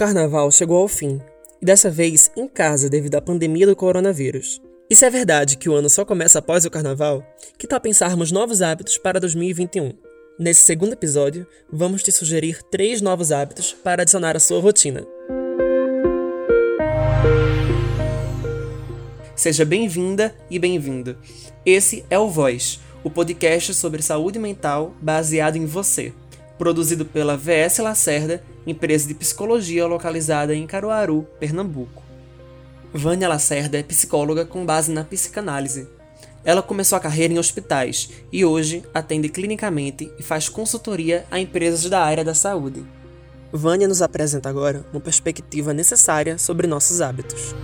carnaval chegou ao fim, e dessa vez em casa devido à pandemia do coronavírus. E se é verdade que o ano só começa após o carnaval, que tal pensarmos novos hábitos para 2021? Nesse segundo episódio, vamos te sugerir três novos hábitos para adicionar à sua rotina. Seja bem-vinda e bem-vindo. Esse é o Voz, o podcast sobre saúde mental baseado em você produzido pela VS Lacerda, empresa de psicologia localizada em Caruaru, Pernambuco. Vânia Lacerda é psicóloga com base na psicanálise. Ela começou a carreira em hospitais e hoje atende clinicamente e faz consultoria a empresas da área da saúde. Vânia nos apresenta agora uma perspectiva necessária sobre nossos hábitos.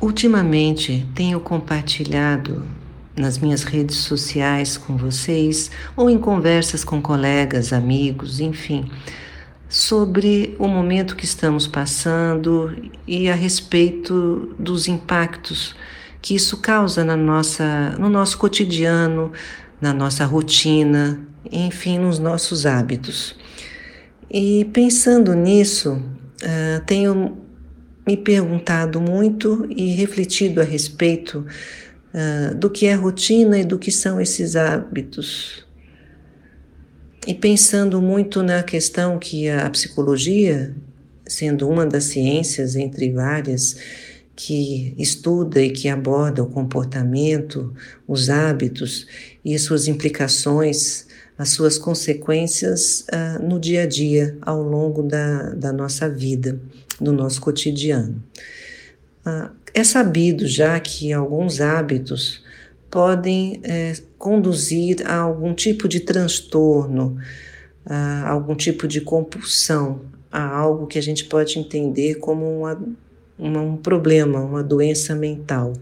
Ultimamente tenho compartilhado nas minhas redes sociais com vocês ou em conversas com colegas, amigos, enfim, sobre o momento que estamos passando e a respeito dos impactos que isso causa na nossa, no nosso cotidiano, na nossa rotina, enfim, nos nossos hábitos. E pensando nisso, uh, tenho me perguntado muito e refletido a respeito do que é rotina e do que são esses hábitos. E pensando muito na questão que a psicologia, sendo uma das ciências entre várias, que estuda e que aborda o comportamento, os hábitos e as suas implicações, as suas consequências uh, no dia a dia, ao longo da, da nossa vida no nosso cotidiano. É sabido já que alguns hábitos podem é, conduzir a algum tipo de transtorno, a algum tipo de compulsão, a algo que a gente pode entender como uma, uma, um problema, uma doença mental.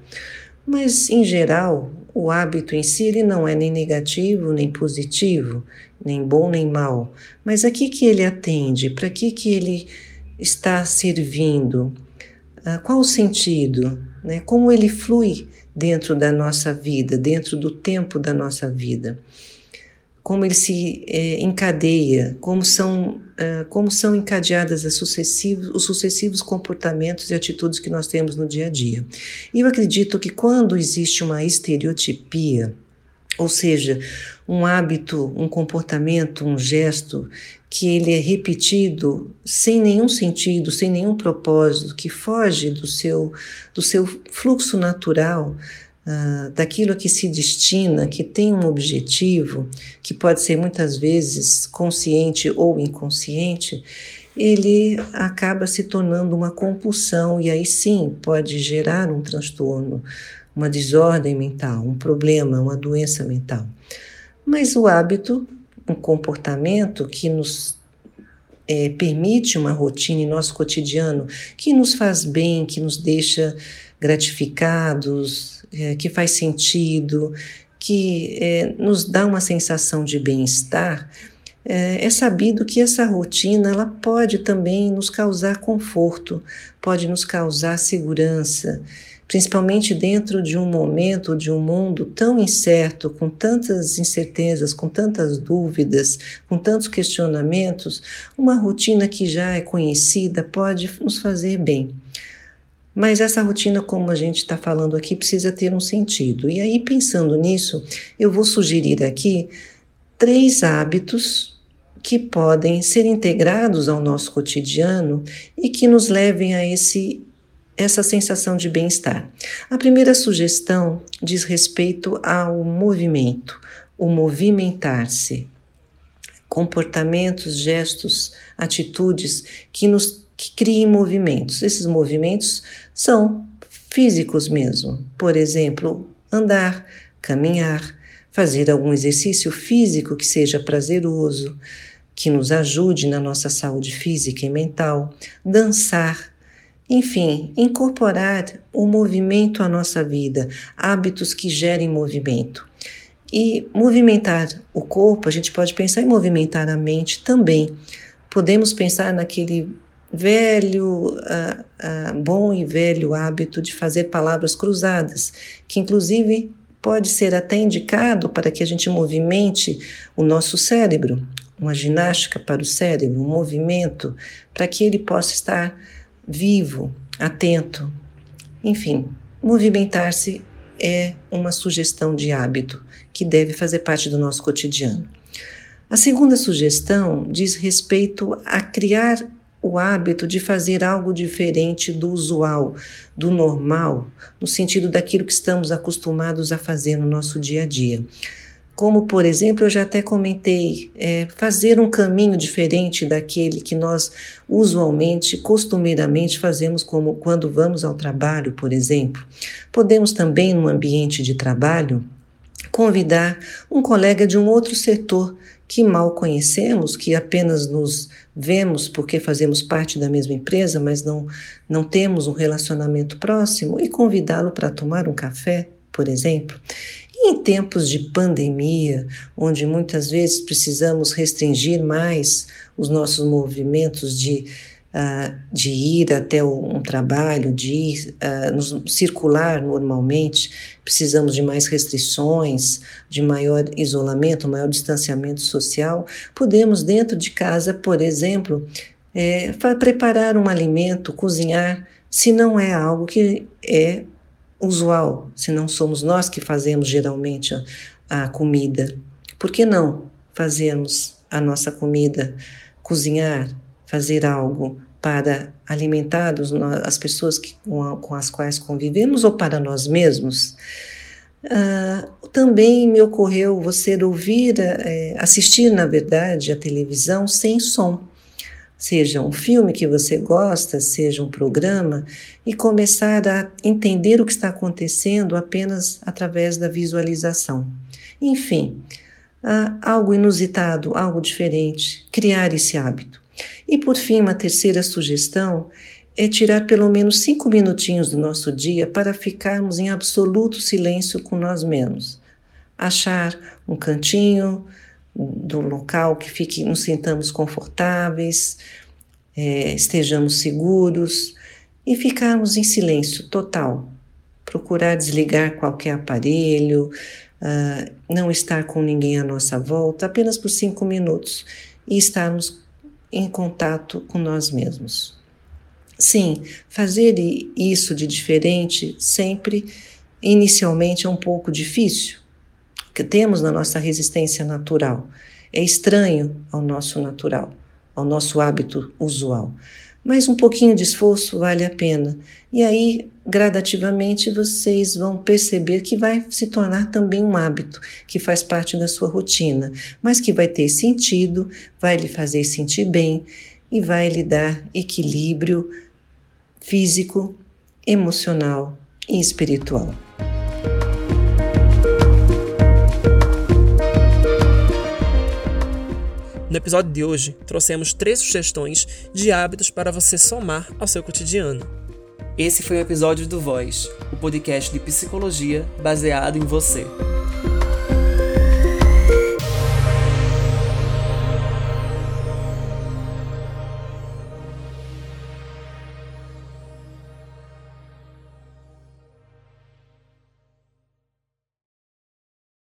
Mas, em geral, o hábito em si ele não é nem negativo, nem positivo, nem bom, nem mal. Mas a que, que ele atende? Para que, que ele está servindo? Uh, qual o sentido? Né? Como ele flui dentro da nossa vida, dentro do tempo da nossa vida? Como ele se é, encadeia? Como são, uh, como são encadeadas sucessivos, os sucessivos comportamentos e atitudes que nós temos no dia a dia? E eu acredito que quando existe uma estereotipia, ou seja, um hábito, um comportamento, um gesto que ele é repetido sem nenhum sentido, sem nenhum propósito, que foge do seu, do seu fluxo natural, uh, daquilo a que se destina, que tem um objetivo, que pode ser muitas vezes consciente ou inconsciente, ele acaba se tornando uma compulsão e aí sim pode gerar um transtorno, uma desordem mental, um problema, uma doença mental. Mas o hábito um comportamento que nos é, permite uma rotina em nosso cotidiano que nos faz bem, que nos deixa gratificados, é, que faz sentido, que é, nos dá uma sensação de bem-estar, é, é sabido que essa rotina ela pode também nos causar conforto, pode nos causar segurança principalmente dentro de um momento, de um mundo tão incerto, com tantas incertezas, com tantas dúvidas, com tantos questionamentos, uma rotina que já é conhecida pode nos fazer bem. Mas essa rotina, como a gente está falando aqui, precisa ter um sentido. E aí, pensando nisso, eu vou sugerir aqui três hábitos que podem ser integrados ao nosso cotidiano e que nos levem a esse essa sensação de bem-estar. A primeira sugestão diz respeito ao movimento, o movimentar-se. Comportamentos, gestos, atitudes que nos que criem movimentos. Esses movimentos são físicos mesmo. Por exemplo, andar, caminhar, fazer algum exercício físico que seja prazeroso, que nos ajude na nossa saúde física e mental, dançar, enfim, incorporar o movimento à nossa vida, hábitos que gerem movimento. E movimentar o corpo, a gente pode pensar em movimentar a mente também. Podemos pensar naquele velho, uh, uh, bom e velho hábito de fazer palavras cruzadas, que inclusive pode ser até indicado para que a gente movimente o nosso cérebro, uma ginástica para o cérebro, um movimento para que ele possa estar vivo, atento. Enfim, movimentar-se é uma sugestão de hábito que deve fazer parte do nosso cotidiano. A segunda sugestão diz respeito a criar o hábito de fazer algo diferente do usual, do normal, no sentido daquilo que estamos acostumados a fazer no nosso dia a dia. Como, por exemplo, eu já até comentei, é, fazer um caminho diferente daquele que nós usualmente, costumeiramente fazemos como quando vamos ao trabalho, por exemplo. Podemos também, no ambiente de trabalho, convidar um colega de um outro setor que mal conhecemos, que apenas nos vemos porque fazemos parte da mesma empresa, mas não, não temos um relacionamento próximo, e convidá-lo para tomar um café, por exemplo. Em tempos de pandemia, onde muitas vezes precisamos restringir mais os nossos movimentos de uh, de ir até um trabalho, de ir, uh, nos circular normalmente, precisamos de mais restrições, de maior isolamento, maior distanciamento social. Podemos, dentro de casa, por exemplo, é, preparar um alimento, cozinhar, se não é algo que é usual, se não somos nós que fazemos geralmente a, a comida. Por que não fazermos a nossa comida, cozinhar, fazer algo para alimentar as pessoas que, com, as quais convivemos ou para nós mesmos. Uh, também me ocorreu você ouvir, é, assistir, na verdade, a televisão sem som. Seja um filme que você gosta, seja um programa, e começar a entender o que está acontecendo apenas através da visualização. Enfim, uh, algo inusitado, algo diferente, criar esse hábito. E por fim, uma terceira sugestão é tirar pelo menos cinco minutinhos do nosso dia para ficarmos em absoluto silêncio com nós mesmos. Achar um cantinho do local que fique, nos sintamos confortáveis, é, estejamos seguros e ficarmos em silêncio total. Procurar desligar qualquer aparelho, uh, não estar com ninguém à nossa volta, apenas por cinco minutos e estarmos em contato com nós mesmos. Sim, fazer isso de diferente sempre, inicialmente, é um pouco difícil, que temos na nossa resistência natural. É estranho ao nosso natural, ao nosso hábito usual. Mas um pouquinho de esforço vale a pena. E aí, gradativamente, vocês vão perceber que vai se tornar também um hábito, que faz parte da sua rotina, mas que vai ter sentido, vai lhe fazer sentir bem e vai lhe dar equilíbrio físico, emocional e espiritual. No episódio de hoje, trouxemos três sugestões de hábitos para você somar ao seu cotidiano. Esse foi o episódio do Voz, o podcast de psicologia baseado em você.